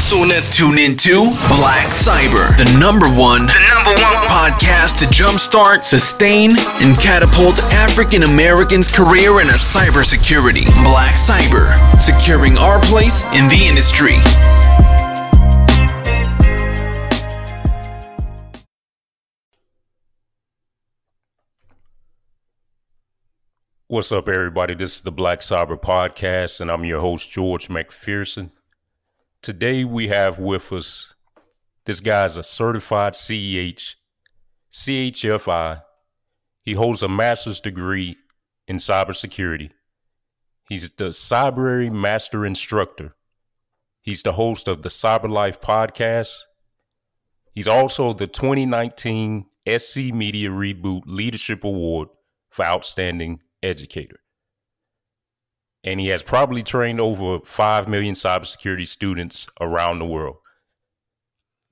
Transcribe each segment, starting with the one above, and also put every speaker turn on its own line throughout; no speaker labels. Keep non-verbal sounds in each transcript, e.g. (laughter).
So, tune in, tune into Black Cyber, the number one, the number one podcast to jumpstart, sustain, and catapult African Americans' career in a cybersecurity. Black Cyber, securing our place in the industry.
What's up, everybody? This is the Black Cyber Podcast, and I'm your host, George McPherson. Today, we have with us this guy is a certified CEH, CHFI. He holds a master's degree in cybersecurity. He's the Cybrary Master Instructor. He's the host of the Cyber Life podcast. He's also the 2019 SC Media Reboot Leadership Award for Outstanding educator. And he has probably trained over 5 million cybersecurity students around the world.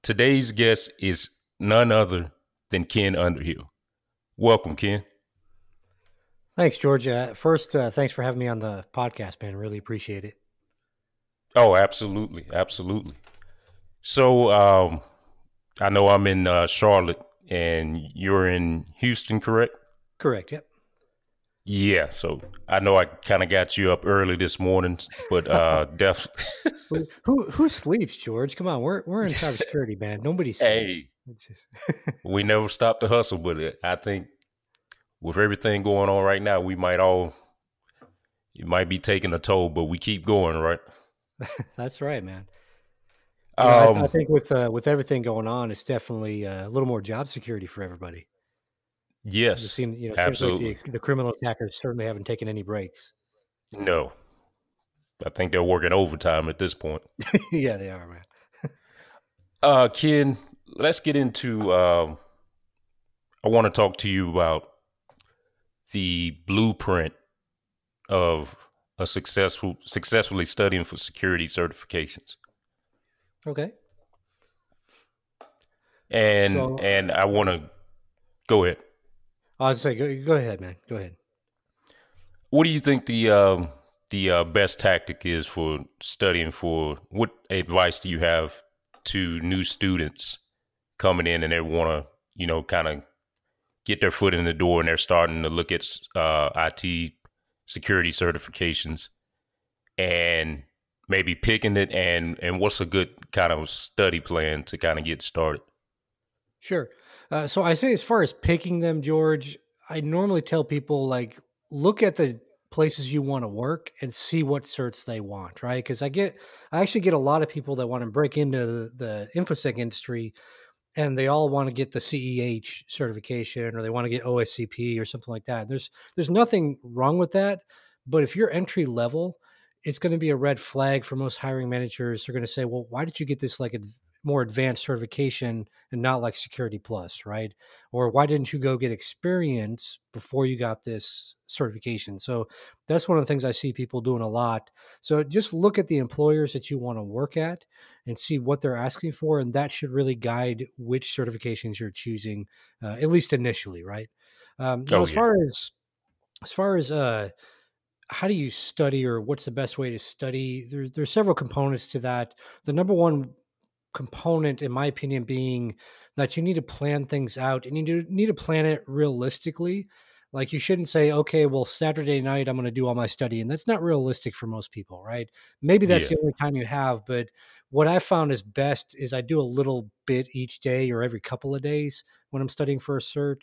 Today's guest is none other than Ken Underhill. Welcome, Ken.
Thanks, George. Uh, first, uh, thanks for having me on the podcast, man. Really appreciate it.
Oh, absolutely. Absolutely. So, um, I know I'm in uh, Charlotte and you're in Houston, correct?
Correct. Yep.
Yeah, so I know I kind of got you up early this morning, but uh (laughs) definitely.
who who sleeps, George? Come on, we're we're in (laughs) cybersecurity, man. Nobody sleeps.
Hey, (laughs) we never stop the hustle, but I think with everything going on right now, we might all it might be taking a toll, but we keep going, right?
That's right, man. um, I, I, think with uh, with everything going on, it's definitely uh, a little more job security for everybody.
Yes, it you know, absolutely.
Like the, the, criminal attackers certainly haven't taken any breaks.
No, I think they're working overtime at this point. (laughs)
yeah, they are, man.
uh, Ken, let's get into. Uh, I want to talk to you about the blueprint of a successful successfully studying for security certifications.
Okay.
And so, and I want to go ahead.
I was say, go, go ahead, man. Go ahead.
What do you think the uh, the uh, best tactic is for studying for? What advice do you have to new students coming in and they want to, you know, kind of get their foot in the door and they're starting to look at uh, IT security certifications and maybe picking it and and what's a good kind of study plan to kind of get started?
Sure. Uh, so I say, as far as picking them, George, I normally tell people like look at the places you want to work and see what certs they want, right? Because I get, I actually get a lot of people that want to break into the, the infosec industry, and they all want to get the CEH certification or they want to get OSCP or something like that. There's there's nothing wrong with that, but if you're entry level, it's going to be a red flag for most hiring managers. They're going to say, "Well, why did you get this like more advanced certification and not like security plus right? Or why didn't you go get experience before you got this certification? So that's one of the things i see people doing a lot. So just look at the employers that you want to work at and see what they're asking for and that should really guide which certifications you're choosing uh, at least initially right? Um, oh, as yeah. far as as far as uh, how do you study or what's the best way to study? There, there's several components to that. The number one component, in my opinion, being that you need to plan things out and you need to plan it realistically. Like you shouldn't say, okay, well, Saturday night I'm going to do all my study, and that's not realistic for most people, right? Maybe that's yeah. the only time you have, but what I found is best is I do a little bit each day or every couple of days when I'm studying for a cert,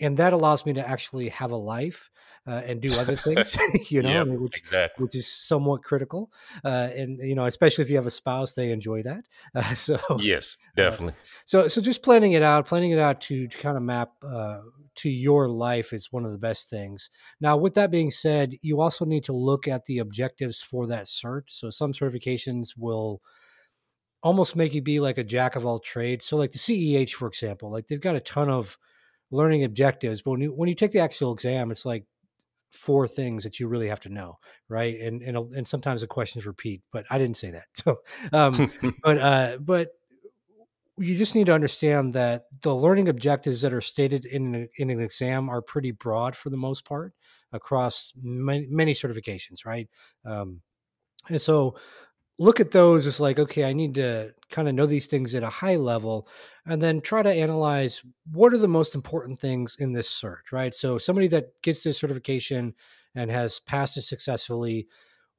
and that allows me to actually have a life uh, and do other (laughs) things, (laughs) you know,
yep, which, exactly.
which is somewhat critical. Uh, and you know, especially if you have a spouse, they enjoy that. (laughs) Uh, so
yes, uh, definitely.
so so just planning it out, planning it out to, to kind of map uh, to your life is one of the best things. Now, with that being said, you also need to look at the objectives for that cert. So some certifications will almost make you be like a jack of all trades. So like the CEH, for example, like they've got a ton of learning objectives, but when you when you take the actual exam, it's like four things that you really have to know, right? And and and sometimes the questions repeat, but I didn't say that. (laughs) So, um, (laughs) but uh, but you just need to understand that the learning objectives that are stated in in an exam are pretty broad for the most part across many, many certifications, right? Um, and so look at those as like, okay, I need to kind of know these things at a high level and then try to analyze what are the most important things in this search, right? So somebody that gets this certification and has passed it successfully,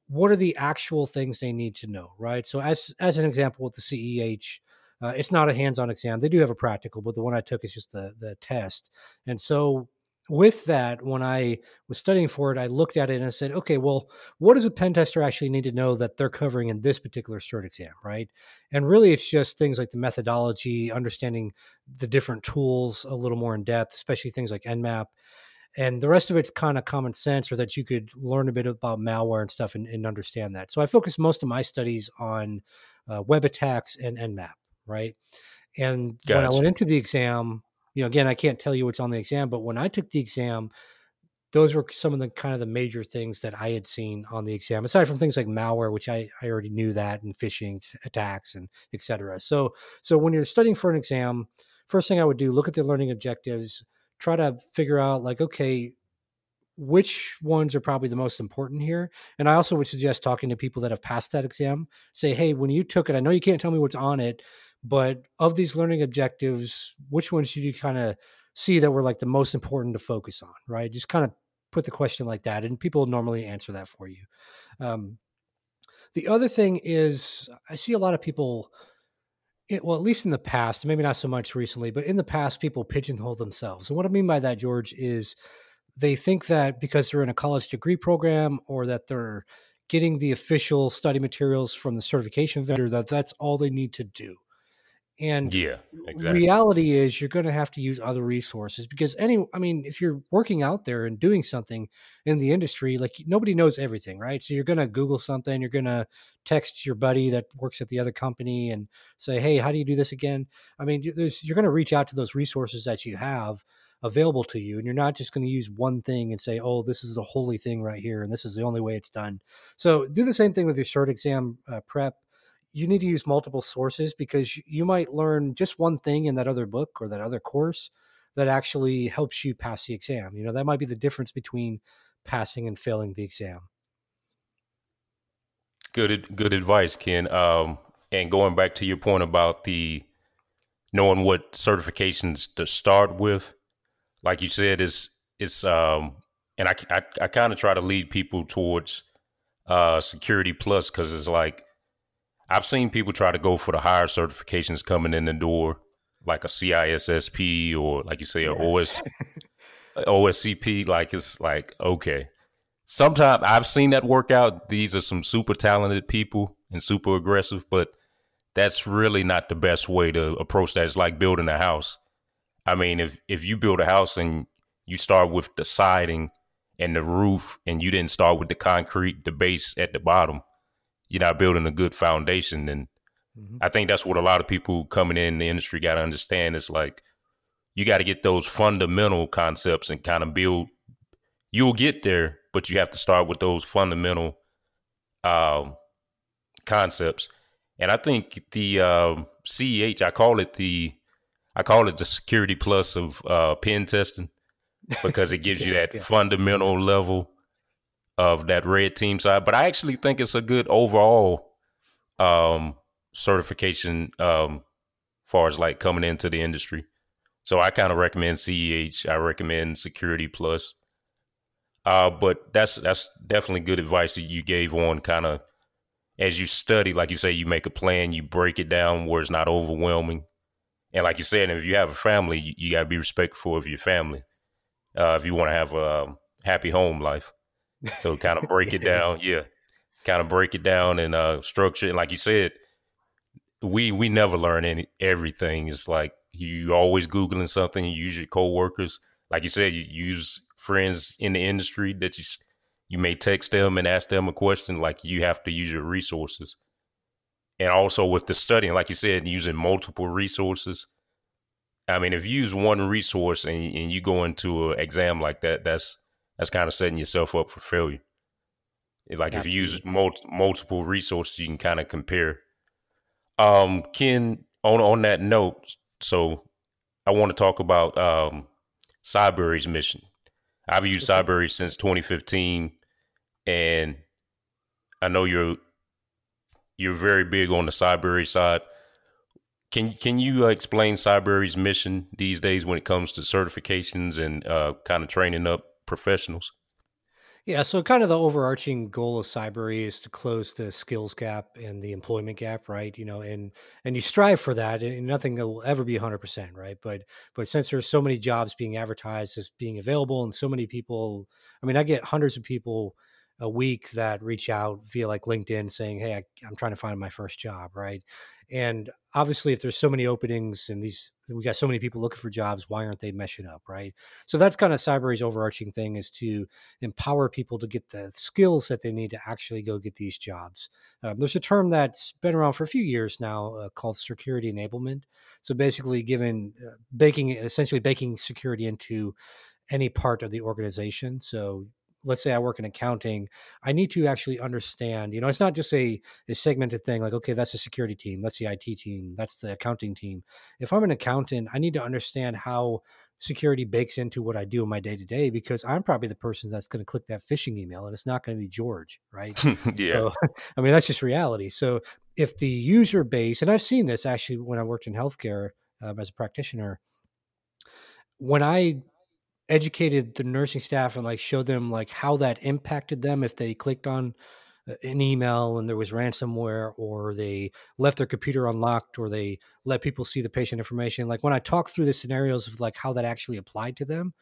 what are the actual things they need to know, right? So as as an example with the CEH, uh, it's not a hands-on exam. They do have a practical, but the one I took is just the the test. And so with that, when I was studying for it, I looked at it and I said, okay, well, what does a pen tester actually need to know that they're covering in this particular cert exam, right? And really, it's just things like the methodology, understanding the different tools a little more in depth, especially things like Nmap. And the rest of it's kind of common sense, or that you could learn a bit about malware and stuff and, and understand that. So I focused most of my studies on uh, web attacks and Nmap, right? And gotcha. when I went into the exam, you know, again, I can't tell you what's on the exam, but when I took the exam, those were some of the kind of the major things that I had seen on the exam, aside from things like malware, which I, I already knew that, and phishing attacks and etc. So so when you're studying for an exam, first thing I would do, look at the learning objectives, try to figure out like, okay, which ones are probably the most important here. And I also would suggest talking to people that have passed that exam. Say, hey, when you took it, I know you can't tell me what's on it, but of these learning objectives, which ones should you kind of see that were like the most important to focus on, right? Just kind of put the question like that, and people normally answer that for you. Um, the other thing is, I see a lot of people. It, well, at least in the past, maybe not so much recently, but in the past, people pigeonhole themselves. And what I mean by that, George, is they think that because they're in a college degree program or that they're getting the official study materials from the certification vendor, that that's all they need to do. And
yeah, exactly.
reality is you're going to have to use other resources because any, I mean, if you're working out there and doing something in the industry, like nobody knows everything, right? So you're going to Google something, you're going to text your buddy that works at the other company and say, Hey, how do you do this again? I mean, there's, you're going to reach out to those resources that you have available to you and you're not just going to use one thing and say oh this is the holy thing right here and this is the only way it's done so do the same thing with your cert exam uh, prep you need to use multiple sources because you might learn just one thing in that other book or that other course that actually helps you pass the exam. You know, that might be the difference between passing and failing the exam.
Good, good advice, Ken. Um, and going back to your point about the knowing what certifications to start with, like you said, is it's um, and I I, I kind of try to lead people towards uh, security plus because it's like I've seen people try to go for the higher certifications coming in the door, like a CISSP or like you say, a OS, OSCP. Like it's like okay. Sometimes I've seen that work out. These are some super talented people and super aggressive, but that's really not the best way to approach that. It's like building a house. I mean, if if you build a house and you start with the siding and the roof, and you didn't start with the concrete, the base at the bottom, you're not building a good foundation. And mm-hmm. I think that's what a lot of people coming in the industry got to understand. It's like you got to get those fundamental concepts and kind of build. You'll get there, but you have to start with those fundamental um, concepts. And I think the um, CEH, I call it the, I call it the security plus of uh, pen testing because it gives you (laughs) that yeah. fundamental level of that red team side. But I actually think it's a good overall um, certification um, far as like coming into the industry. So I kind of recommend CEH. I recommend Security Plus. Uh, but that's that's definitely good advice that you gave on kind of as you study, like you say, you make a plan, you break it down where it's not overwhelming. And like you said, if you have a family, you, you got to be respectful of your family. Uh, if you want to have a um, happy home life. So kind of (laughs) break it down, yeah. Kind of break it down and uh, structure. And like you said, we we never learn any everything. It's like you always googling something. You use your coworkers, like you said, you use friends in the industry that you you may text them and ask them a question. Like you have to use your resources, and also with the studying, like you said, using multiple resources. I mean, if you use one resource and, and you go into an exam like that, that's that's kind of setting yourself up for failure. Like if you use mul- multiple resources, you can kind of compare. Um, Ken, on on that note, so I want to talk about um, Cybrary's mission. I've used Cybrary since 2015, and I know you're you're very big on the cyber side. Can can you uh, explain Cybrary's mission these days when it comes to certifications and uh, kind of training up professionals?
Yeah, so kind of the overarching goal of Cybrary is to close the skills gap and the employment gap, right? You know, and and you strive for that, and nothing will ever be 100%, right? But but since there's so many jobs being advertised as being available, and so many people, I mean, I get hundreds of people a week that reach out via like LinkedIn saying, "Hey, I, I'm trying to find my first job," right? And obviously, if there's so many openings and these we got so many people looking for jobs, why aren't they meshing up, right? So that's kind of Cybrary's overarching thing is to empower people to get the skills that they need to actually go get these jobs. Um, there's a term that's been around for a few years now uh, called security enablement. So basically, giving uh, baking essentially baking security into any part of the organization. So let's say I work in accounting, I need to actually understand, you know, it's not just a, a segmented thing like, okay, that's the security team, that's the IT team, that's the accounting team. If I'm an accountant, I need to understand how security bakes into what I do in my day to day because I'm probably the person that's going to click that phishing email and it's not going to be George, right? (laughs)
yeah.
So, (laughs) I mean, that's just reality. So if the user base, and I've seen this actually when I worked in healthcare um, as a practitioner, when I educated the nursing staff and like showed them like how that impacted them if they clicked on uh, an email and there was ransomware or they left their computer unlocked or they let people see the patient information. Like when i talk through the scenarios of like how that actually applied to them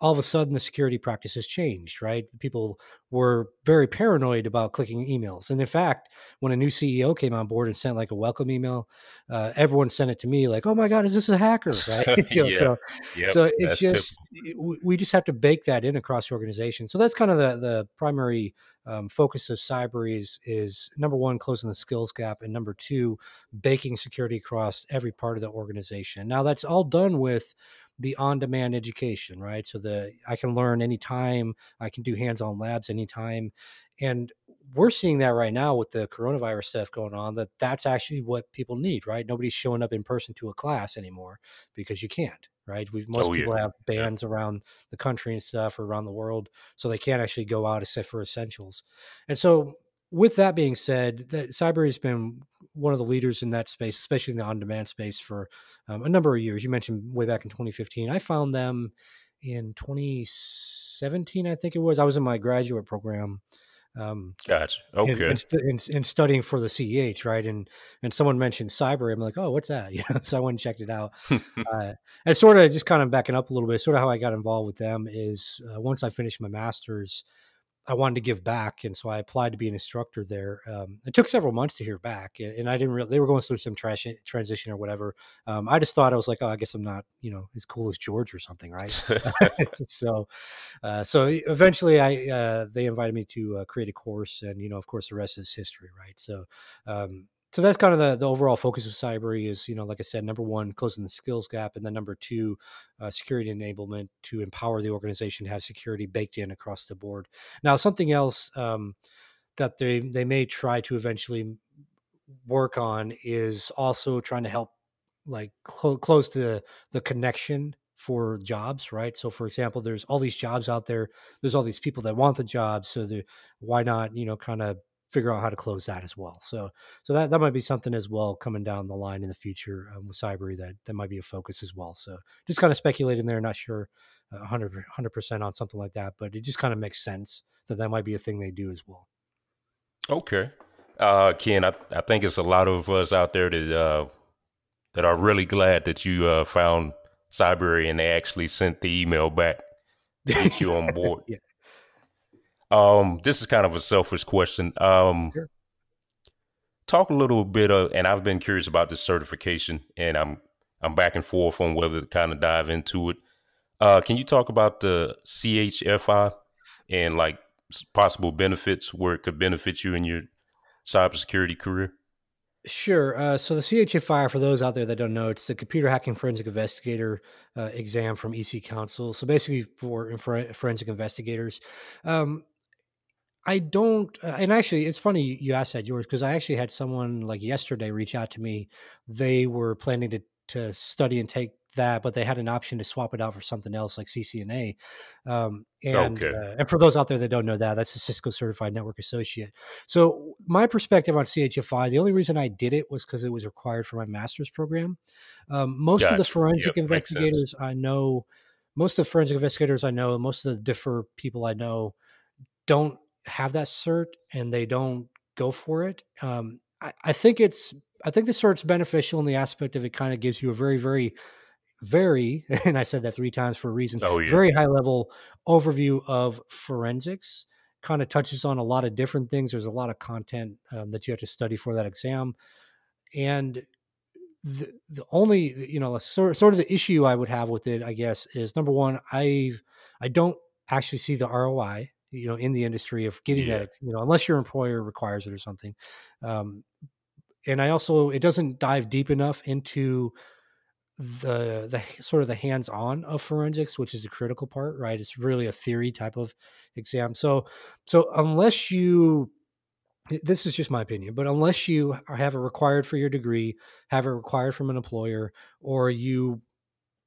all of a sudden the security practices changed, right? People were very paranoid about clicking emails. And in fact, when a new CEO came on board and sent like a welcome email, uh, everyone sent it to me like, oh my God, is this a hacker? (laughs) Right. (laughs) you know,
yeah.
So,
Yep,
so it's
that's
just, it- we just have to bake that in across the organization. So that's kind of the, the primary um, focus of Cybrary is, is number one, closing the skills gap. And number two, baking security across every part of the organization. Now that's all done with the on-demand education, right? So the I can learn anytime, I can do hands-on labs anytime, and we're seeing that right now with the coronavirus stuff going on. That that's actually what people need, right? Nobody's showing up in person to a class anymore because you can't, right? We most
Oh yeah.
people have
Yeah.
bans around the country and stuff or around the world, so they can't actually go out except for essentials. And so, with that being said, that Cybrary has been one of the leaders in that space, especially in the on-demand space, for um, a number of years. You mentioned way back in 2015. I found them in 2017, I think it was. I was in my graduate program. Um,
Gotcha. Okay.
And, in, in studying for the CEH, right? And and someone mentioned Cybrary. I'm like, oh, what's that? (laughs) You know, so I went and checked it out. (laughs) Uh, and sort of just kind of backing up a little bit. Sort of how I got involved with them is uh, once I finished my master's, I wanted to give back, and so I applied to be an instructor there. Um, it took several months to hear back, a- and I didn't really. They were going through some trash transition or whatever. Um, I just thought I was like, oh, I guess I'm not, you know, as cool as George or something, right? (laughs) (laughs) so, uh, so eventually, I uh, they invited me to uh, create a course, and you know, of course, the rest is history, right? So, um, so that's kind of the, the overall focus of Cybrary is, you know, like I said, number one, closing the skills gap, and then number two, uh, security enablement to empower the organization to have security baked in across the board. Now, something else um, that they they may try to eventually work on is also trying to help like clo- close the the connection for jobs right so for example there's all these jobs out there there's all these people that want the jobs so why not you know kind of figure out how to close that as well so so that that might be something as well coming down the line in the future um, with Cybrary that that might be a focus as well so just kind of speculating there not sure uh, 100 100% on something like that but it just kind of makes sense that that might be a thing they do as well
Okay. Uh, Ken, I, I think it's a lot of us out there that uh, that are really glad that you uh, found Cybrary and they actually sent the email back to get you on (laughs) board.
yeah
Um, this is kind of a selfish question. Um,
Sure.
talk a little bit of, and I've been curious about this certification, and I'm I'm back and forth on whether to kind of dive into it. Uh, can you talk about the CHFI and like possible benefits where it could benefit you in your cybersecurity career?
Sure. Uh, so the CHFI, for those out there that don't know, it's the Computer Hacking Forensic Investigator uh, exam from EC Council. So basically, for for forensic investigators, um, I don't. Uh, and actually, it's funny you asked that, George, because I actually had someone like yesterday reach out to me. They were planning to to study and take that, but they had an option to swap it out for something else like CCNA. Um, and
Okay.
uh, and for those out there that don't know that, that's a Cisco Certified Network Associate. So my perspective on CHFI, the only reason I did it was because it was required for my master's program. Um, most of the forensic
Yep,
investigators I know, most of the forensic investigators I know, most of the DFIR people I know, don't have that cert and they don't go for it. Um, I, I think it's I think the cert's beneficial in the aspect of it kind of gives you a very very very (laughs) and I said that three times for a reason.
Oh yeah.
Very high level overview of forensics. Kind of touches on a lot of different things. There's a lot of content um, that you have to study for that exam, and the the only you know sort sort of the issue I would have with it, I guess, is number one, I I don't actually see the ROI, you know, in the industry of getting
Yeah.
that, you know, unless your employer requires it or something. Um, and I also it doesn't dive deep enough into the the sort of the hands on of forensics, which is the critical part, right? It's really a theory type of exam. So so unless you this is just my opinion, but unless you have it required for your degree, have it required from an employer, or you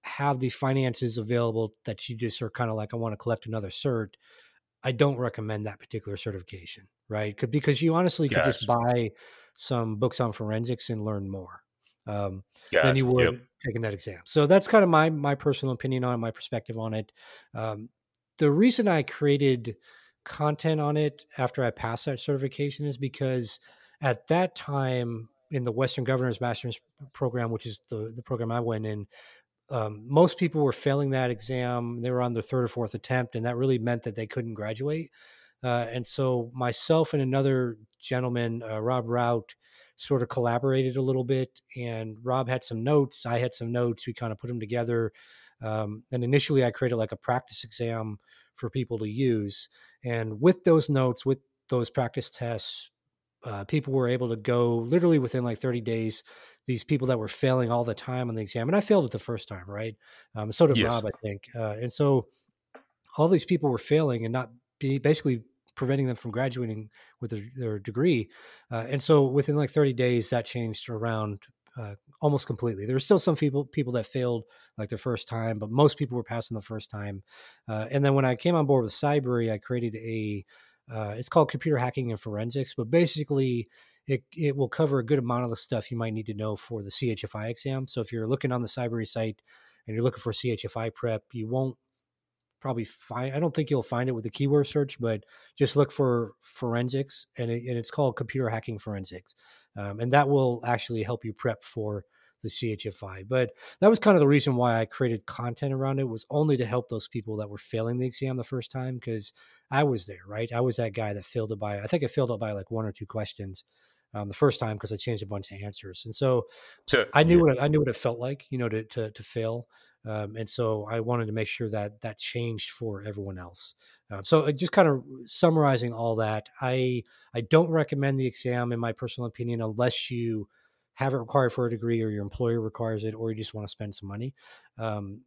have the finances available that you just are kind of like, I want to collect another cert, I don't recommend that particular certification, right? 'Cause- Because you honestly could just buy some books on forensics and learn more um, than you would
Yep.
taking that exam. So that's kind of my my personal opinion on it, my perspective on it. Um, the reason I created content on it after I passed that certification is because at that time in the Western Governors Master's program, which is the the program I went in, um, most people were failing that exam. They were on their third or fourth attempt, and that really meant that they couldn't graduate. Uh, and so myself and another gentleman, uh, Rob Rout, sort of collaborated a little bit. And Rob had some notes. I had some notes. We kind of put them together. Um, and initially, I created like a practice exam for people to use. And with those notes, with those practice tests, uh, people were able to go literally within like 30 days. These people that were failing all the time on the exam, and I failed it the first time, right? Um, so did
Yes.
Rob, I think. Uh, and so all these people were failing and not be basically preventing them from graduating with their, their degree. Uh, and so within like 30 days, that changed around uh, almost completely. There were still some people people that failed like their first time, but most people were passing the first time. Uh, and then when I came on board with Cybrary, I created a uh, it's called computer hacking and forensics, but basically it, it will cover a good amount of the stuff you might need to know for the CHFI exam. So if you're looking on the Cybrary site and you're looking for CHFI prep, you won't probably find i don't think you'll find it with the keyword search but just look for forensics and, it, and it's called computer hacking forensics. Um, and that will actually help you prep for the chfi but that was kind of the reason why i created content around it was only to help those people that were failing the exam the first time because i was there right? I was that guy that failed it by i think i failed it by like one or two questions um, the first time because i changed a bunch of answers and so
So,
I knew
yeah.
what it, I knew what it felt like, you know, to to, to fail, um, and so I wanted to make sure that that changed for everyone else. Um, so uh, just kind of summarizing all that, I I don't recommend the exam in my personal opinion unless you have it required for a degree or your employer requires it or you just want to spend some money. Um,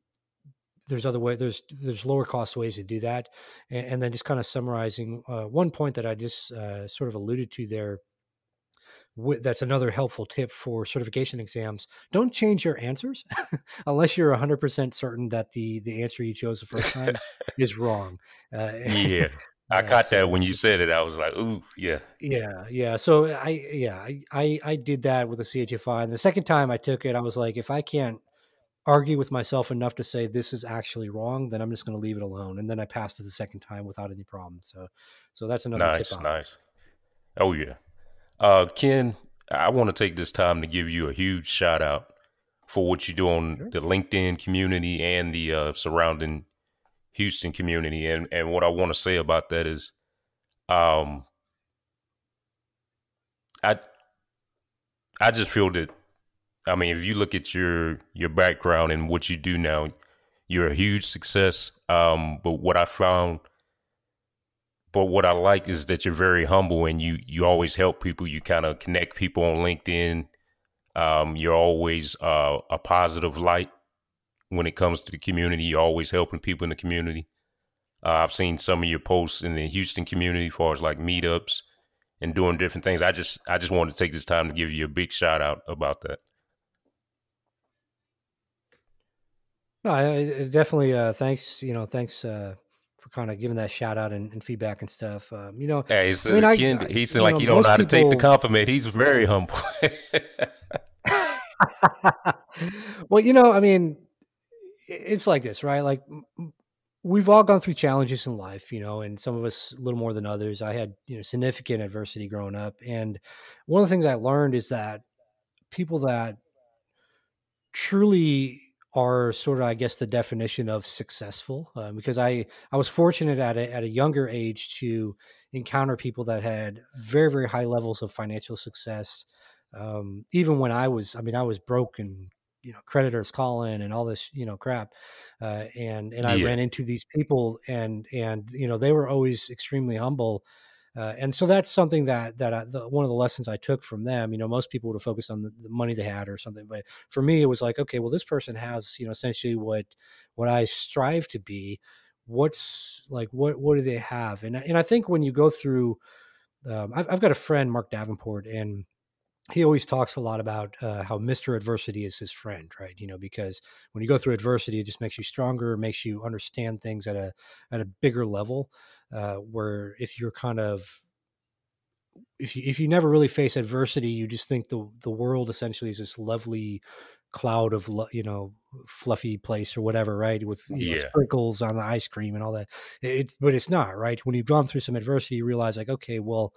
there's other way there's there's lower cost ways to do that, and, and then just kind of summarizing uh, one point that I just uh, sort of alluded to there that's another helpful tip for certification exams. Don't change your answers (laughs) unless you're 100% certain that the the answer you chose the first time (laughs) is wrong. Uh,
yeah. (laughs) I caught
so-
that when you said it. I was like, ooh, yeah.
yeah, yeah. So I yeah, I, I I did that with the CHFI. And the second time I took it, I was like, if I can't argue with myself enough to say this is actually wrong, then I'm just going to leave it alone. And then I passed it the second time without any problem. So so that's another
Nice,
tip. on
nice. Oh yeah. Uh Ken, I want to take this time to give you a huge shout out for what you do on
Sure.
the LinkedIn community and the uh, surrounding Houston community. And and what I want to say about that is um I I just feel that I mean if you look at your your background and what you do now, you're a huge success. Um but what I found but what I like is that you're very humble and you you always help people. You kind of connect people on LinkedIn. Um, you're always uh, a positive light when it comes to the community. You're always helping people in the community. Uh, I've seen some of your posts in the Houston community, as far as like meetups and doing different things. I just I just wanted to take this time to give you a big shout out about that.
No, I, I definitely. Uh, thanks. You know, thanks uh, kind of giving that shout out and, and feedback and stuff. Um, you know,
yeah, he's,
I mean, I,
Ken,
I-
he
you
like
know,
he don't know how to
most
take the compliment. He's very humble. (laughs)
well, you know, I mean, it's like this, right? Like we've all gone through challenges in life, you know, and some of us a little more than others. I had, you know, significant adversity growing up, and one of the things I learned is that people that truly are sort of, I guess, the definition of successful, um, because I I was fortunate at a, at a younger age to encounter people that had very very high levels of financial success um, even when I was, I mean, I was broke and you know creditors calling and all this you know crap, uh, and and I
Yeah.
ran into these people and and you know they were always extremely humble. Uh, and so that's something that that I, the, one of the lessons I took from them. You know, most people would have focused on the, the money they had or something, but for me, it was like, okay, well, this person has you know essentially what what I strive to be. What's like what what do they have? And and I think when you go through, um, I've, I've got a friend, Mark Davenport, and he always talks a lot about uh, how Mr. Adversity is his friend, right? You know, because when you go through adversity, it just makes you stronger, makes you understand things at a at a bigger level. Uh, where if you're kind of if you if you never really face adversity, you just think the the world essentially is this lovely cloud of you know fluffy place or whatever, right? With you know, sprinkles on the ice cream and all that. It's but it's not right. When you've gone through some adversity, you realize like, okay, well,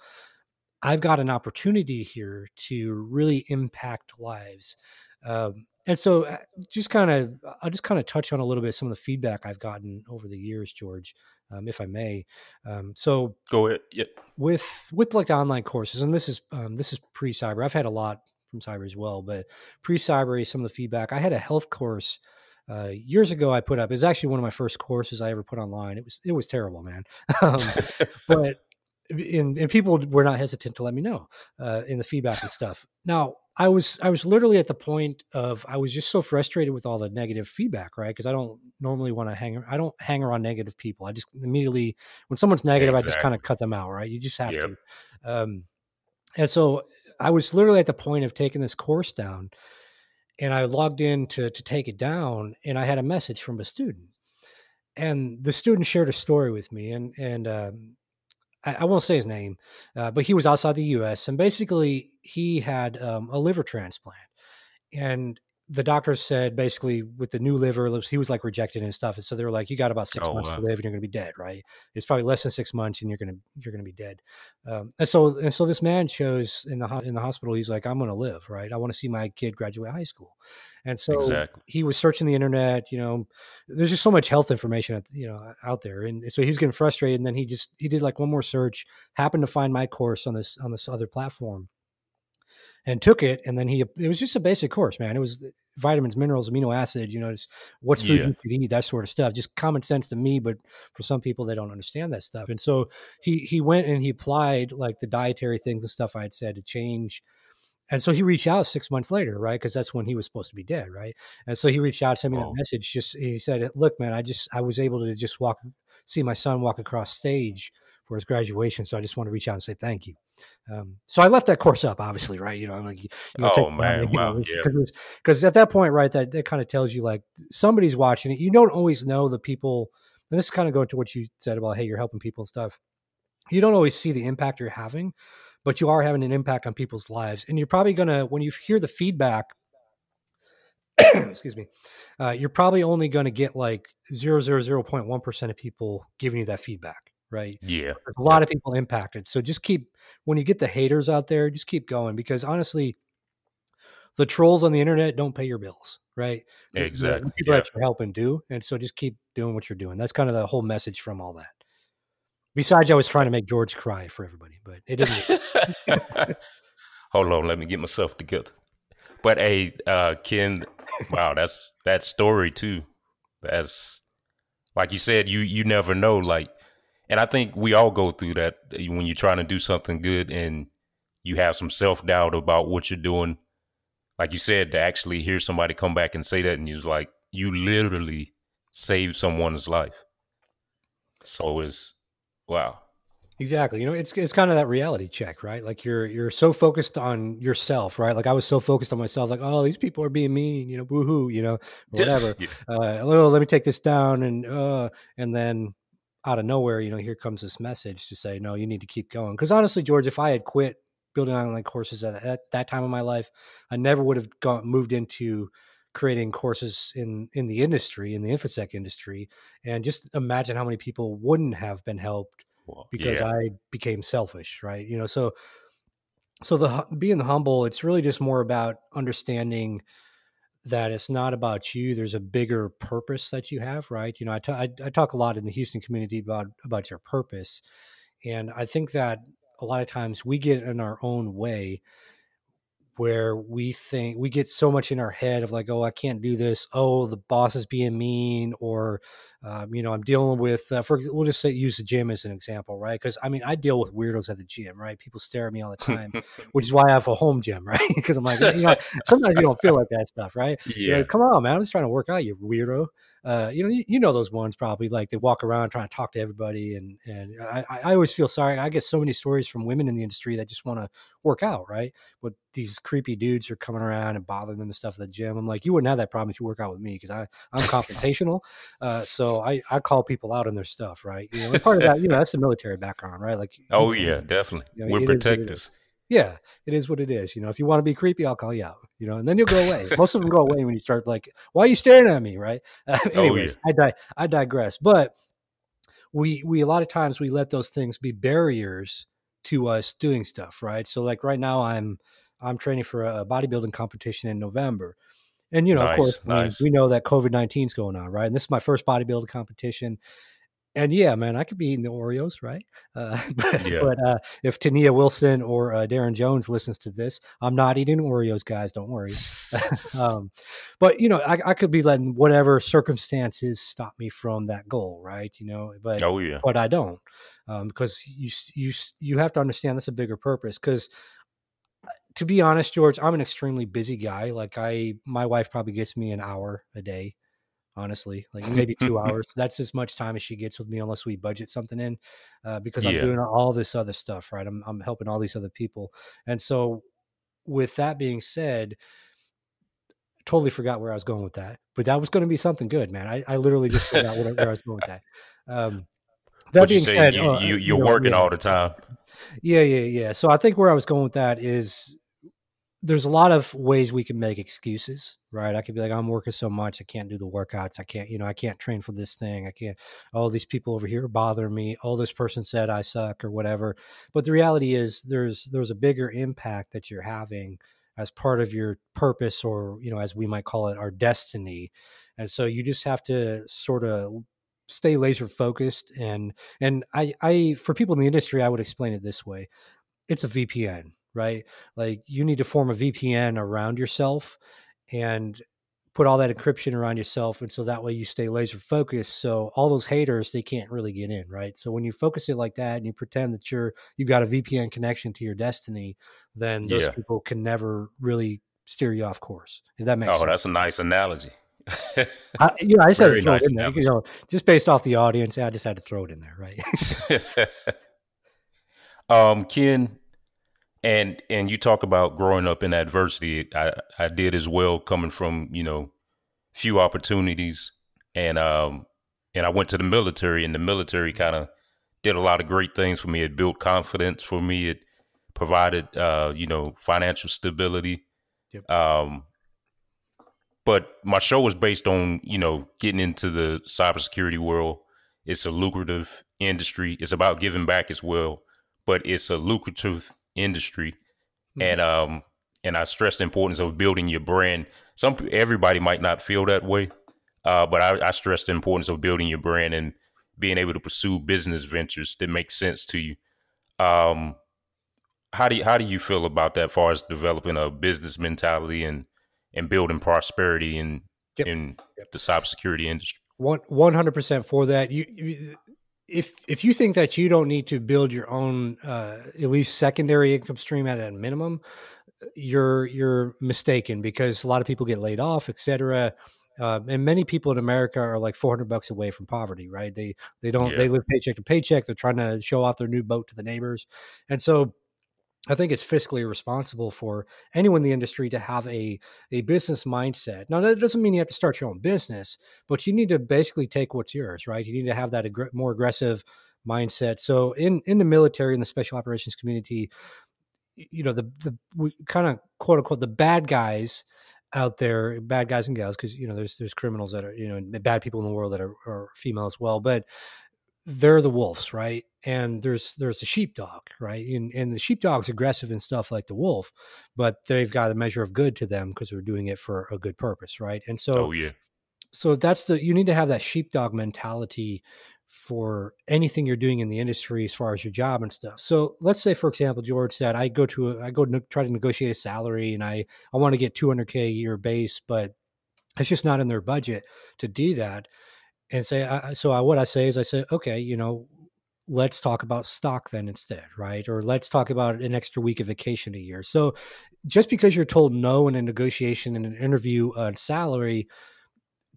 I've got an opportunity here to really impact lives. Um, and so, uh, just kind of, I'll just kind of touch on a little bit some of the feedback I've gotten over the years, George, um, if I may. Um, so,
Go ahead. Yeah.
with with like the online courses, and this is um, this is pre Cybrary. I've had a lot from Cybrary as well, but pre Cybrary, some of the feedback. I had a health course uh, years ago. I put up. It was actually one of my first courses I ever put online. It was it was terrible, man. (laughs) um, (laughs) but and, and people were not hesitant to let me know uh, in the feedback and stuff. Now I was I was literally at the point of I was just so frustrated with all the negative feedback, right? Because I don't normally want to hang I don't hang around negative people. I just immediately when someone's negative, I just kind of cut them out, right? You just have
Yep.
to. Um, and so I was literally at the point of taking this course down, and I logged in to to take it down, and I had a message from a student, and the student shared a story with me, and and um, I, won't say his name, uh, but he was outside the U.S. and basically he had um, a liver transplant, and the doctor said basically with the new liver, he was like rejected and stuff, and so they were like, "You got about six
Oh,
months
wow.
to live, and you're going to be dead, right? It's probably less than six months, and you're going to you're going to be dead." Um, and so and so this man shows in the in the hospital. He's like, "I'm going to live, right? I want to see my kid graduate high school," and so
Exactly.
he was searching the internet you know there's just so much health information at- you know out there and so he was getting frustrated and then he just he did like one more search happened to find my course on this on this other platform and took it and then he it was just a basic course man it was vitamins minerals amino acids you know it's what's food
Yeah.
you eat that sort of stuff just common sense to me but for some people they don't understand that stuff and so he he went and he applied like the dietary things and stuff i had said to change and so he reached out six months later, right? Because that's when he was supposed to be dead, right? And so he reached out, sent me
Oh.
that message. Just he said, "Look, man, I just I was able to just walk, see my son walk across stage his graduation. So I just want to reach out and say thank you." Um, so I left that course up, obviously, right? You know, I'm like, you know,
Oh, man, wow, yeah.
because because at that point, right, that that kind of tells you like somebody's watching it. You don't always know the people, and this is kind of go to what you said about hey, you're helping people and stuff you don't always see the impact you're having, but you are having an impact on people's lives. And you're probably going to, when you hear the feedback, (coughs) excuse me, uh, you're probably only going to get like 0.1% of people giving you that feedback, right?
Yeah.
There's a lot of people impacted. So just keep, when you get the haters out there, just keep going because honestly, the trolls on the internet don't pay your bills, right? The- the-
Exactly,
people
yeah.
that you're helping do. And so just keep doing what you're doing. That's kind of the whole message from all that. Besides, I was trying to make George cry for everybody, but it didn't. (laughs)
Hold on, let me get myself together. But hey, uh, Ken, wow, that's that story too. That's like you said, you you never know. Like, and I think we all go through that uh, when you're trying to do something good and you have some self doubt about what you're doing. Like you said, to actually hear somebody come back and say that, and you was like, you literally saved someone's life. So it's wow.
Exactly. You know, it's it's kind of that reality check, right? Like you're you're so focused on yourself, right? Like I was so focused on myself, like, oh, these people are being mean, you know, woohoo, you know, (laughs) whatever.
Yeah.
Uh, oh, let me take this down, and uh, and then out of nowhere, you know, here comes this message to say, no, you need to keep going. Because honestly, George, if I had quit building online courses at, at that time of my life, I never would have gone moved into creating courses in in the industry in the infosec industry and just imagine how many people wouldn't have been helped
Well,
because
yeah.
I became selfish, right? You know, so so the being humble, it's really just more about understanding that it's not about you. There's a bigger purpose that you have, right? You know, I I I talk a lot in the Houston community about about your purpose, and I think that a lot of times we get in our own way where we think we get so much in our head of like, oh, I can't do this. Oh, the boss is being mean, or um, you know, I'm dealing with. Uh, for we'll just say use the gym as an example, right? Because I mean, I deal with weirdos at the gym, right? People stare at me all the time, (laughs) which is why I have a home gym, (laughs) right? Because I'm like, you know, sometimes you don't feel like that stuff, right?
Yeah.
like, come on, man, I'm just trying to work out, you weirdo. Uh, you know, you, you know those ones probably like they walk around trying to talk to everybody, and and I, I always feel sorry. I get so many stories from women in the industry that just want to work out, right? But these creepy dudes are coming around and bothering them and stuff at the gym. I'm like, you wouldn't have that problem if you work out with me because I I'm (laughs) confrontational. Uh, so I I call people out on their stuff, right? You know, part of that, you know, that's the military background, right? Like,
Oh yeah, definitely.
you know,
We're
it is what it is.
protectors.
Yeah, it is what it is. You know, if you want to be creepy, I'll call you out. You know, and then you'll go away. (laughs) Most of them go away when you start like, "Why are you staring at me?" Right? Uh, (laughs)
Oh yeah.
anyways, I di- I digress. But we we a lot of times we let those things be barriers to us doing stuff, right? So like right now, I'm I'm training for a bodybuilding competition in November, and you know, of
Nice,
course, we, we know that COVID 19 is going on, right? And this is my first bodybuilding competition. And yeah, man, I could be eating the Oreos, right? Uh, (laughs) but
Yeah.
but uh, if Tania Wilson or uh, Darren Jones listens to this, I'm not eating Oreos, guys. Don't worry. (laughs) (laughs) um, but you know, I, I could be letting whatever circumstances stop me from that goal, right? You know, but
oh yeah.
but I don't um, because you you you have to understand that's a bigger purpose. Because to be honest, George, I'm an extremely busy guy. Like I, my wife probably gets me an hour a day honestly like (laughs) maybe two hours that's as much time as she gets with me unless we budget something in uh, because i'm doing all this other stuff right I'm, I'm helping all these other people and so with that being said totally forgot where i was going with that but that was going to be something good man i, I literally just forgot where, where i was going with that um that
you
being
say
said
you,
uh,
you
you
you're
know,
working
yeah.
all the time.
Yeah, yeah, yeah. So I think where I was going with that is there's a lot of ways we can make excuses, right? I could be like, I'm working so much, I can't do the workouts. I can't, you know, I can't train for this thing. I can't, oh, these people over here bother me. Oh, this person said I suck or whatever. But the reality is there's there's a bigger impact that you're having as part of your purpose or, you know, as we might call it, our destiny. And so you just have to sort of stay laser focused and and I I for people in the industry I would explain it this way. It's a VPN, right? Like you need to form a VPN around yourself and put all that encryption around yourself and so that way you stay laser focused so all those haters they can't really get in right so when you focus it like that and you pretend that you're you've got a vpn connection to your destiny then those
Yeah.
people can never really steer you off course if that makes
Oh,
sense
that's a nice analogy.
I, you know, I just had
Very
to throw
nice
it in there, you know, just based off the audience. I just had to throw it in there, right? (laughs)
um, Ken, and and you talk about growing up in adversity. I I did as well, coming from you know few opportunities, and um and I went to the military, and the military kind of did a lot of great things for me. It built confidence for me. It provided uh you know financial stability.
Yep.
Um, but my show was based on you know getting into the cybersecurity world. It's a lucrative industry. It's about giving back as well, but it's a lucrative industry,
Mhm.
and um and I stress the importance of building your brand. Some everybody might not feel that way, uh, but I, I stress the importance of building your brand and being able to pursue business ventures that make sense to you. Um, how do you, how do you feel about that? As far as developing a business mentality and and building prosperity in
Yep.
in
Yep.
the cybersecurity industry.
One one hundred percent for that. You, you if if you think that you don't need to build your own uh, at least secondary income stream at a minimum, you're you're mistaken because a lot of people get laid off, etc. Uh, and many people in America are like 400 bucks away from poverty, right? They they don't
Yeah.
they live paycheck to paycheck. They're trying to show off their new boat to the neighbors, and so I think it's fiscally responsible for anyone in the industry to have a a business mindset. Now that doesn't mean you have to start your own business, but you need to basically take what's yours, right? You need to have that more aggressive mindset. So in in the military and the special operations community, you know the the kind of quote unquote the bad guys out there, bad guys and gals, because you know there's there's criminals that are you know bad people in the world that are, are female as well, but they're the wolves, right? And there's there's the sheepdog, right? And and the sheepdog's aggressive and stuff like the wolf, but they've got a measure of good to them because they're doing it for a good purpose, right? And so
Oh yeah.
so that's the you need to have that sheepdog mentality for anything you're doing in the industry as far as your job and stuff. So let's say, for example, George said, I go to a, I go to try to negotiate a salary and I I want to get 200k a year base, but it's just not in their budget to do that. And say, I, so I, what I say is, I say, okay, you know, let's talk about stock then instead, right? Or let's talk about an extra week of vacation a year. So just because you're told no in a negotiation in an interview on salary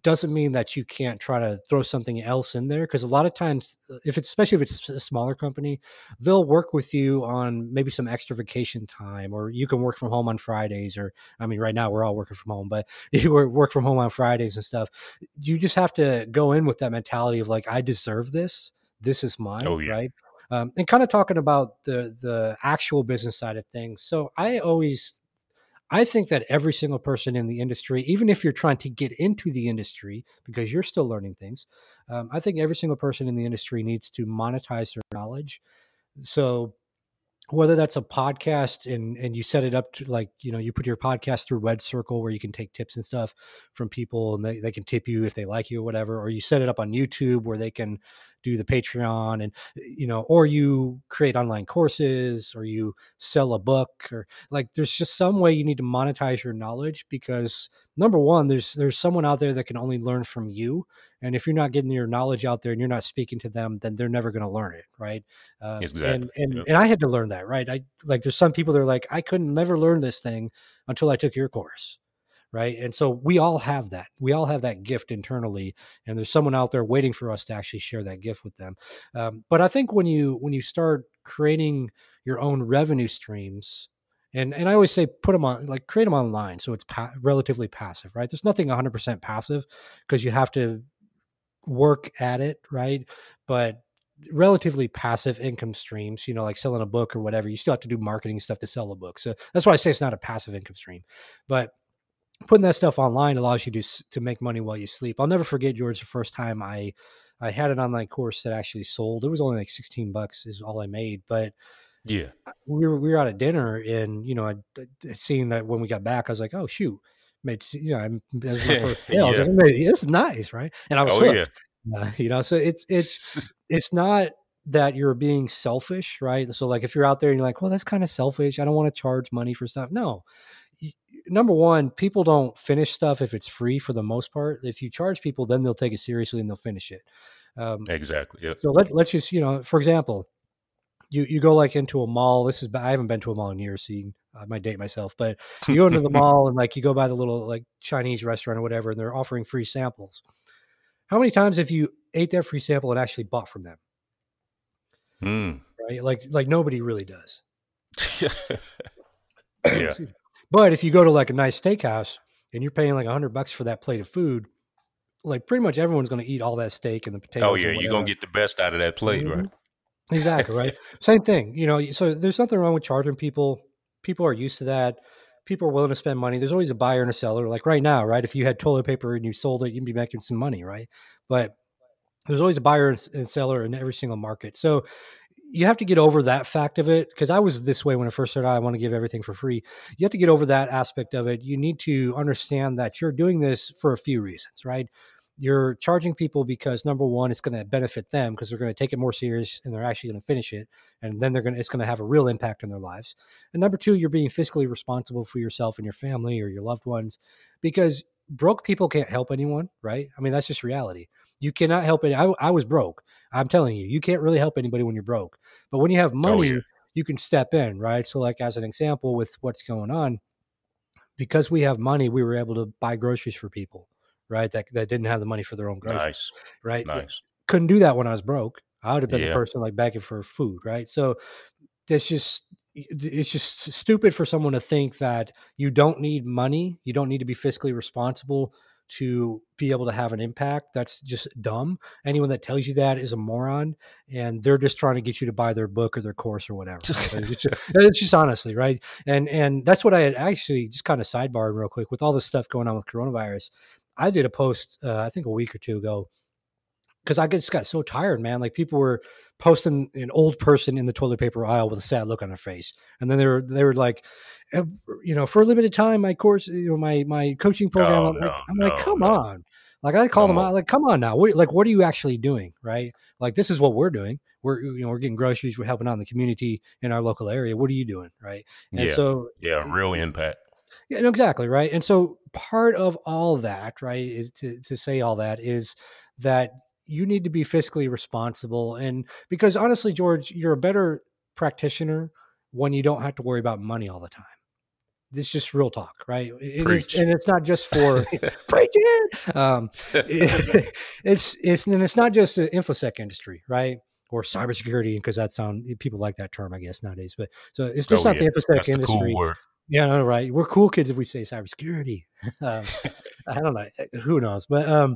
doesn't mean that you can't try to throw something else in there because a lot of times uh, if it's especially if it's a smaller company they'll work with you on maybe some extra vacation time or you can work from home on fridays or i mean right now we're all working from home but (laughs) you work from home on fridays and stuff. You just have to go in with that mentality of like i deserve this. This is mine
Oh, yeah.
right? Um, and kind of talking about the the actual business side of things so i always I think that every single person in the industry, even if you're trying to get into the industry because you're still learning things, um, I think every single person in the industry needs to monetize their knowledge. So whether that's a podcast and and you set it up to like you know you put your podcast through Red Circle where you can take tips and stuff from people and they, they can tip you if they like you or whatever, or you set it up on YouTube where they can do the Patreon and you know, or you create online courses or you sell a book or like there's just some way you need to monetize your knowledge because number one there's there's someone out there that can only learn from you and if you're not getting your knowledge out there and you're not speaking to them then they're never going to learn it right? Uh,
Exactly,
and and, and i had to learn that right? I like there's some people that are like i couldn't never learn this thing until i took your course right? And so we all have that. We all have that gift internally and there's someone out there waiting for us to actually share that gift with them. Um, but i think when you when you start creating your own revenue streams and and i always say put them on like create them online so it's pa- relatively passive right? There's nothing 100% passive because you have to work at it right? But relatively passive income streams you know like selling a book or whatever you still have to do marketing stuff to sell a book. So that's why i say it's not a passive income stream. But putting that stuff online allows you to to make money while you sleep. I'll never forget George the first time I I had an online course that actually sold. It was only like 16 bucks is all I made, but
Yeah.
we were we were out at dinner and you know I would seen that when we got back I was like, "Oh shoot." Made you know, I'm my (laughs) first sale. I was like, "Man, This is nice, right? And I was
Oh
hooked.
yeah.
Uh, you know, so it's it's (laughs) it's not that you're being selfish, right? So like if you're out there and you're like, well, that's kind of selfish. I don't want to charge money for stuff. No. Number one, people don't finish stuff if it's free for the most part. If you charge people, then they'll take it seriously and they'll finish it. Um,
exactly. Yeah.
so let, let's just, you know, for example, you, you go like into a mall. This is, I haven't been to a mall in years, so you, I might date myself, but you go into the (laughs) mall and like you go by the little like Chinese restaurant or whatever, and they're offering free samples. How many times have you ate that free sample and actually bought from them?
Mm.
Right? Like like nobody really does. (laughs)
yeah. (coughs)
But if you go to like a nice steakhouse and you're paying like a hundred bucks for that plate of food, like pretty much everyone's going to eat all that steak and the potatoes.
Oh yeah. You're gonna get the best out of that plate, right?
Mhm. Exactly right. (laughs) Same thing. You know, so there's nothing wrong with charging people. People are used to that. People are willing to spend money. There's always a buyer and a seller. Like right now, right? If you had toilet paper and you sold it, you'd be making some money, right? But there's always a buyer and seller in every single market. So you have to get over that fact of it because I was this way when I first started. I want to give everything for free. You have to get over that aspect of it. You need to understand that you're doing this for a few reasons, right? You're charging people because number one, it's going to benefit them because they're going to take it more serious and they're actually going to finish it, and then they're going to it's going to have a real impact on their lives. And number two, you're being fiscally responsible for yourself and your family or your loved ones because broke people can't help anyone, right? I mean that's just reality. You cannot help it. I, I was broke. I'm telling you, you can't really help anybody when you're broke. But when you have oh, money,
yeah.
you can step in, right? So, like as an example, with what's going on, because we have money, we were able to buy groceries for people, right? That that didn't have the money for their own groceries,
Nice.
right?
Nice.
Couldn't do that when I was broke. I would have been the person like begging for food, right? So it's just it's just stupid for someone to think that you don't need money, you don't need to be fiscally responsible to be able to have an impact. That's just dumb. Anyone that tells you that is a moron, and they're just trying to get you to buy their book or their course or whatever. right? it's, just, (laughs) it's just honestly right, and and that's what I had actually just kind of sidebar real quick with all this stuff going on with coronavirus. I did a post uh, I think a week or two ago because I just got so tired, man. Like people were posting an old person in the toilet paper aisle with a sad look on their face, and then they were they were like, "Eh, you know, for a limited time, my course, you know, my my coaching program.
No,
I'm, like, I'm like, come
no.
on. Like I called them out, like, come on now. What, like, what are you actually doing, right? Like, this is what we're doing. We're you know we're getting groceries, we're helping out in the community in our local area. What are you doing, right? And
Yeah.
so
Yeah. Real impact.
yeah, no, exactly right. And so part of all that, right, is to to say all that is that you need to be fiscally responsible, and because honestly, George, you're a better practitioner when you don't have to worry about money all the time. This is just real talk, right? It is, and it's not just for (laughs) preach. Um, it- (laughs) (laughs) it's it's and it's not just the infosec industry, right? Or cybersecurity, because that sound people like that term, I guess nowadays. But so it's just
Oh,
not
yeah.
the infosec
That's the
industry.
cool.
Yeah, no, right. We're cool kids if we say cybersecurity. um, I don't know. eh, Who knows? But um,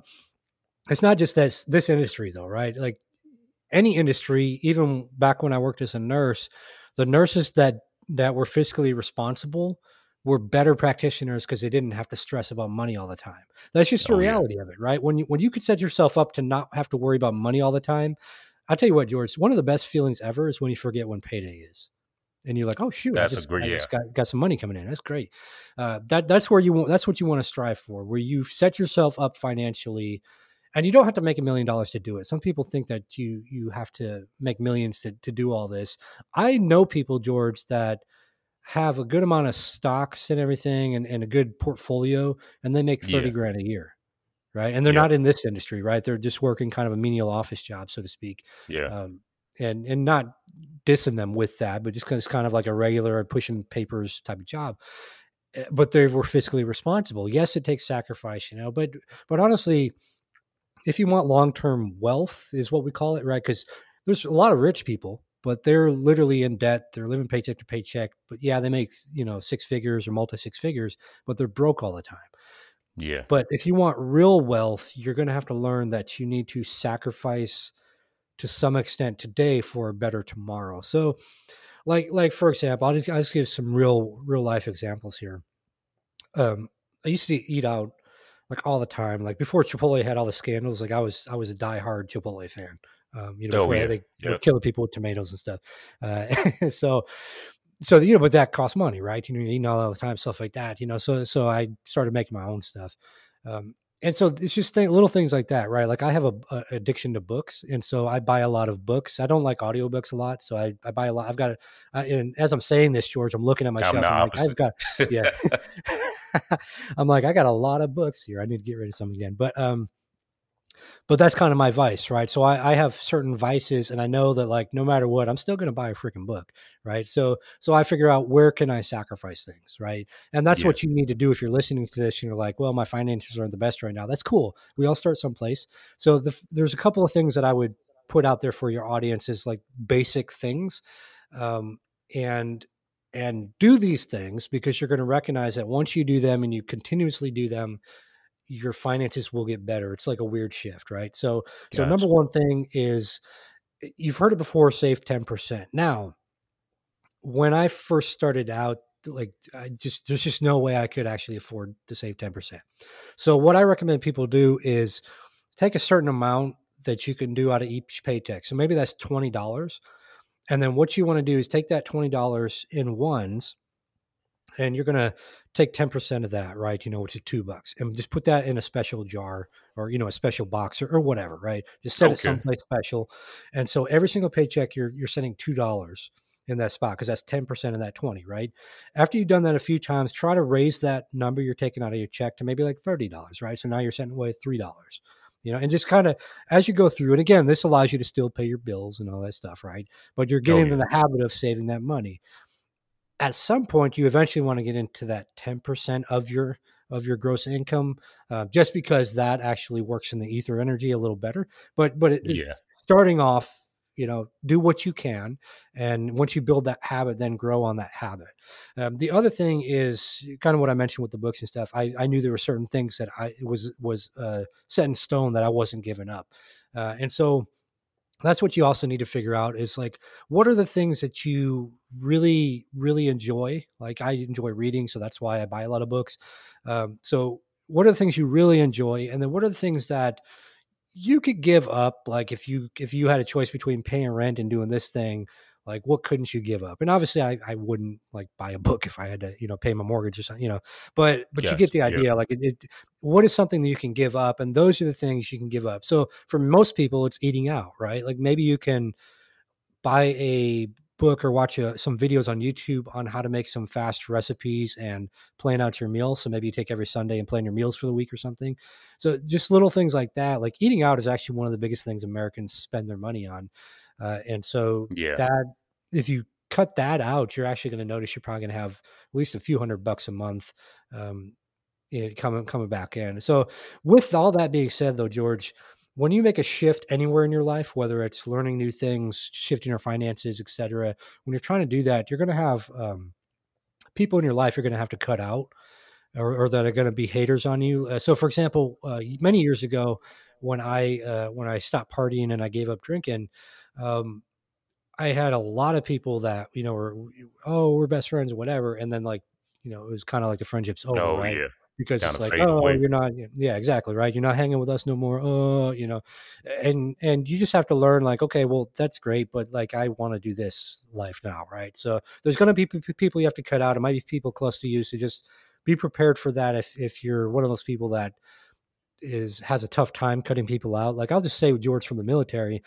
it's not just that this industry, though, right? Like any industry, even back when I worked as a nurse, the nurses that that were fiscally responsible were better practitioners because they didn't have to stress about money all the time. That's just the
Oh, yeah.
reality of it, right? When you when you could set yourself up to not have to worry about money all the time, I'll tell you what, George, one of the best feelings ever is when you forget when payday is. And you're like, oh shoot,
That's
I
a
just,
great-
I just got, got some money coming in. That's great. Uh, that that's where you want. That's what you want to strive for. Where you set yourself up financially, and you don't have to make a million dollars to do it. Some people think that you you have to make millions to to do all this. I know people, George, that have a good amount of stocks and everything, and, and a good portfolio, and they make thirty
Yeah.
grand a year, right? And they're
Yep.
not in this industry, right? They're just working kind of a menial office job, so to speak
Yeah.
um, and and not dissing them with that, but just because it's kind of like a regular pushing papers type of job. Uh, But they were fiscally responsible. Yes, it takes sacrifice, you know, but but honestly, if you want long term wealth, is what we call it, right? Because there's a lot of rich people, but they're literally in debt. They're living paycheck to paycheck. But yeah, they make you know six figures or multi six figures, but they're broke all the time.
Yeah.
But if you want real wealth, you're going to have to learn that you need to sacrifice to some extent today for a better tomorrow. So, like, like for example, I'll just I'll just give some real real life examples here. Um, I used to eat out like all the time. Like before Chipotle had all the scandals, like I was I was a diehard Chipotle fan. Um, you know,
Oh,
before
yeah.
they were killing people with tomatoes and stuff. Uh, (laughs) so, so you know, but that costs money, right? You know, you eating all the time, stuff like that. You know, so so I started making my own stuff. Um, and so it's just th- little things like that, right? Like I have a, a addiction to books, and so I buy a lot of books. I don't like audiobooks a lot, so I, I buy a lot. I've got, a, I, and as I'm saying this, George, I'm looking at my
I'm
shelf. I'm like, I've got, (laughs) yeah. (laughs) I'm like, I got a lot of books here. I need to get rid of some again. But um, but that's kind of my vice, right? So I, I have certain vices, and I know that like no matter what, I'm still going to buy a freaking book, right? So so I figure out where can I sacrifice things, right? And that's
Yeah.
what you need to do if you're listening to this and you're like, well, my finances aren't the best right now. That's cool. We all start someplace. So the, there's a couple of things that I would put out there for your audience is like basic things, um, and and do these things because you're going to recognize that once you do them and you continuously do them your finances will get better it's like a weird shift right? So so number one thing is you've heard it before save 10% now when i first started out like i just there's just no way i could actually afford to save 10% so what i recommend people do is take a certain amount that you can do out of each paycheck so maybe that's $20 and then what you want to do is take that $20 in ones and you're going to take 10% of that, right? You know, which is two bucks and just put that in a special jar or, you know, a special box or, or whatever, right? Just set it
Okay.
someplace special. And so every single paycheck, you're, you're sending $2 in that spot because that's 10% of that 20, right? After you've done that a few times, try to raise that number you're taking out of your check to maybe like $30, right? So now you're sending away $3 you know, and just kind of as you go through, and again, this allows you to still pay your bills and all that stuff, right? But you're getting oh,
yeah.
in the habit of saving that money. At some point, you eventually want to get into that 10% of your of your gross income, uh, just because that actually works in the ether energy a little better. But but it,
Yeah.
starting off, you know, do what you can, and once you build that habit, then grow on that habit. Um, the other thing is kind of what I mentioned with the books and stuff. I, I knew there were certain things that I was was uh, set in stone that I wasn't giving up, uh, and so that's what you also need to figure out is like what are the things that you really really enjoy? Like i enjoy reading so that's why i buy a lot of books. Um, so what are the things you really enjoy and then what are the things that you could give up? Like if you if you had a choice between paying rent and doing this thing like what couldn't you give up? And obviously i, I wouldn't like buy a book if i had to you know pay my mortgage or something you know but but you get the
yeah.
idea like it, it what is something that you can give up? And those are the things you can give up. So for most people it's eating out right? Like maybe you can buy a book or watch a, some videos on youtube on how to make some fast recipes and plan out your meals. So maybe you take every sunday and plan your meals for the week or something. So just little things like that like eating out is actually one of the biggest things americans spend their money on uh, and so
Yeah.
that if you cut that out you're actually going to notice you're probably going to have at least a few hundred bucks a month um, know, coming coming back in. So, with all that being said, though, George, when you make a shift anywhere in your life, whether it's learning new things, shifting your finances, etc., when you're trying to do that, you're going to have um, people in your life you're going to have to cut out, or, or that are going to be haters on you. Uh, so, for example, uh, many years ago, when I uh, when I stopped partying and I gave up drinking. Um, I had a lot of people that you know were oh we're best friends or whatever, and then like you know it was kind of like the friendship's over,
oh
right?
yeah.
because it's
Kinda
like oh
away.
you're not yeah exactly right you're not hanging with us no more oh you know and and you just have to learn like okay well that's great but like i want to do this life now right so there's going to be p- p- people you have to cut out it might be people close to you so just be prepared for that if if you're one of those people that is has a tough time cutting people out like i'll just say with george from the military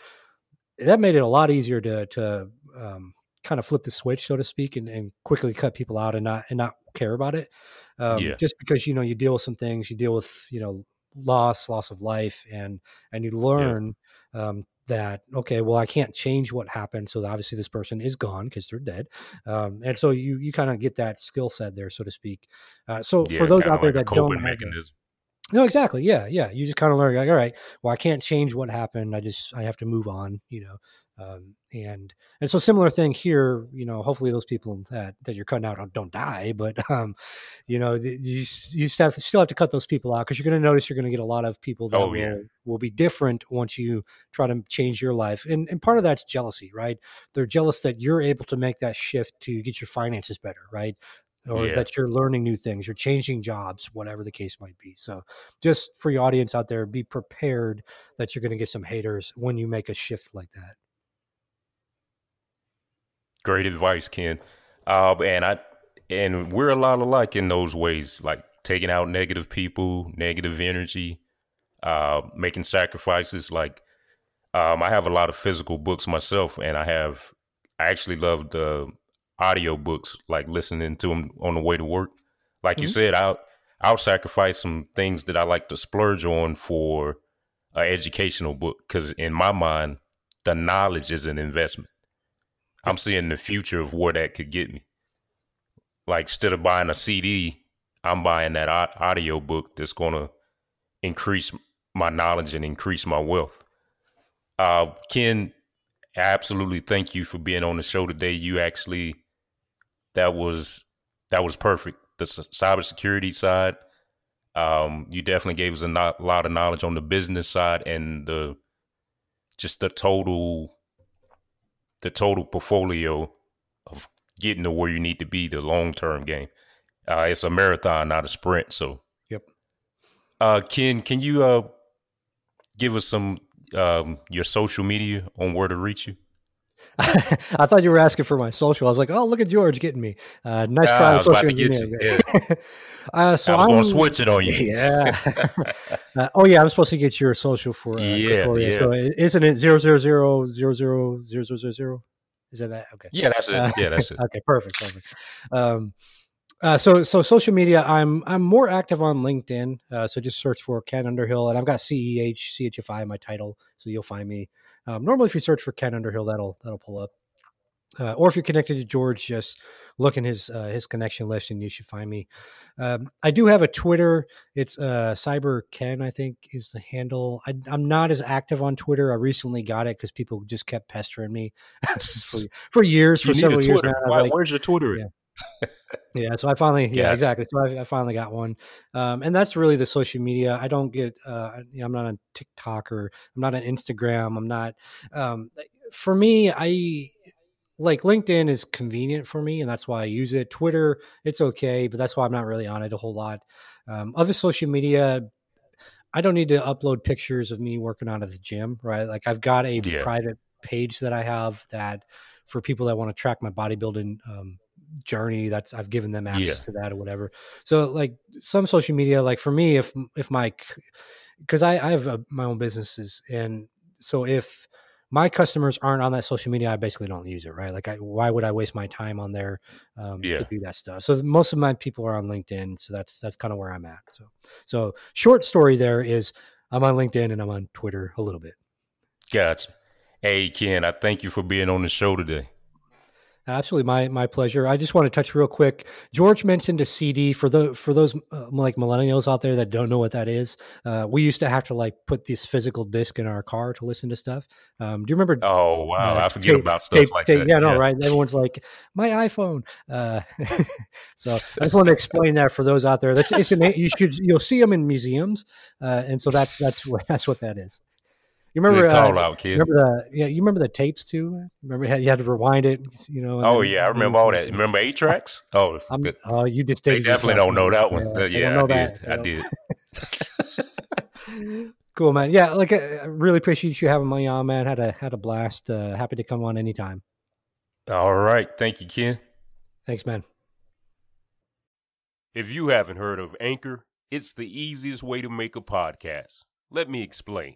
that made it a lot easier to to um, kind of flip the switch, so to speak, and, and quickly cut people out and not and not care about it. Um,
Yeah.
Just because you know you deal with some things, you deal with you know loss, loss of life, and and you learn um, that okay, well I can't change what happened, so obviously this person is gone because they're dead, um, and so you you kind of get that skill set there, so to speak. Uh, so
Yeah,
for those out there
like a
that don't
coping
have
mechanism.
No, exactly. Yeah, yeah. You just kind of learn like, all right, well, I can't change what happened. I just I have to move on, you know. Um, and and so similar thing here, you know. Hopefully, those people that that you're cutting out don't- don't die, but (laughs) um, you know, the- you you still have to, still have to cut those people out because you're going to notice you're going to get a lot of people that
Oh,
will will be different once you try to change your life. And and part of that's jealousy, right? They're jealous that you're able to make that shift to get your finances better, right? Or
Yeah.
that you're learning new things, you're changing jobs, whatever the case might be. So, just for your audience out there, be prepared that you're going to get some haters when you make a shift like that.
Great advice, Ken. Uh, and I and we're a lot alike in those ways, like taking out negative people, negative energy, uh, making sacrifices. Like um, I have a lot of physical books myself, and I have I actually love the audio books, like listening to them on the way to work. Like you
Mhm.
said, I'll I'll sacrifice some things that I like to splurge on for an educational book because in my mind, the knowledge is an investment. I'm seeing the future of where that could get me. Like instead of buying a CD, I'm buying that audio book that's gonna increase my knowledge and increase my wealth. Uh, Ken, absolutely thank you for being on the show today. You actually that was that was perfect. The cybersecurity side, um, you definitely gave us a no- lot of knowledge on the business side and the just the total the total portfolio of getting to where you need to be, the long term game. Uh, it's a marathon, not a sprint. So,
Yep.
uh, Ken, can you uh, give us some um, your social media on where to reach you? (laughs)
I thought you were asking for my social. I was like, oh, look at George getting me. Uh, nice
yeah,
try on social
media."
Yeah. uh, so
I was going to switch it on you. (laughs)
yeah. (laughs) uh, oh, yeah. I'm supposed to get your social for uh,
yeah, yeah,
So isn't it 000 Is that that? Okay.
Yeah, that's it.
Uh,
yeah, that's it.
okay, perfect. perfect. Um, uh, so so social media i'm i'm more active on linkedin uh, so just search for ken underhill and i've got ceh chfi my title so you'll find me um, normally, if you search for Ken Underhill, that'll that'll pull up. uh, or if you're connected to George, just look in his uh, his connection list and you should find me. Um, I do have a Twitter. It's uh, Cyber Ken, I think, is the handle. I, am not as active on Twitter. I recently got it because people just kept pestering me (laughs) for, (laughs) for years, for several years now.
Why, like, where's your Twitter?
Yeah. Yeah, so I finally, yeah, exactly. So I, I finally got one, um, and that's really the social media. I don't get, uh, you know, I'm not on TikTok or I'm not on Instagram. I'm not. Um, for me, I like LinkedIn is convenient for me, and that's why I use it. Twitter, it's okay, but that's why I'm not really on it a whole lot. Um, other social media, I don't need to upload pictures of me working out at the gym, right? Like I've got a yeah. private page that I have that for people that want to track my bodybuilding um, journey. That's I've given them access yeah. to that or whatever. So like some social media, like for me, if if my because I, I have a, my own businesses, and so if my customers aren't on that social media, I basically don't use it, right? Like, I, why would I waste my time on there um, yeah. to do that stuff? So most of my people are on LinkedIn, so that's that's kind of where I'm at. So, so short story there is I'm on LinkedIn and I'm on Twitter a little bit.
Gotcha. Hey Ken, I thank you for being on the show today.
Absolutely, my my pleasure. I just want to touch real quick. George mentioned a CD for the for those uh, like millennials out there that don't know what that is. Uh, we used to have to like put this physical disc in our car to listen to stuff. Um, do you remember?
Oh wow, uh, I forget tape, about stuff tape, like
tape,
that.
Yeah, no, yeah. right. Everyone's like my iPhone. Uh, (laughs) so I just want to (laughs) explain that for those out there. That's it's an, you should you'll see them in museums, uh, and so that's that's that's what that is. You remember?
Uh, call out, kid.
Remember the yeah? You remember the tapes too? Remember you had, to rewind it. You know.
Oh then, yeah, I remember all that. Remember eight tracks? Oh. (laughs)
Oh, you just
they definitely don't know that one. Yeah, yeah I, did. That, I did. (laughs)
cool, man. Yeah, like uh, I really appreciate you having me on, man. Had a had a blast. Uh, happy to come on anytime.
All right, thank you, Ken.
Thanks, man.
If you haven't heard of Anchor, it's the easiest way to make a podcast. Let me explain.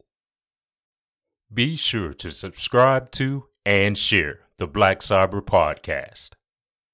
Be sure to subscribe to and share the Black Cyber Podcast.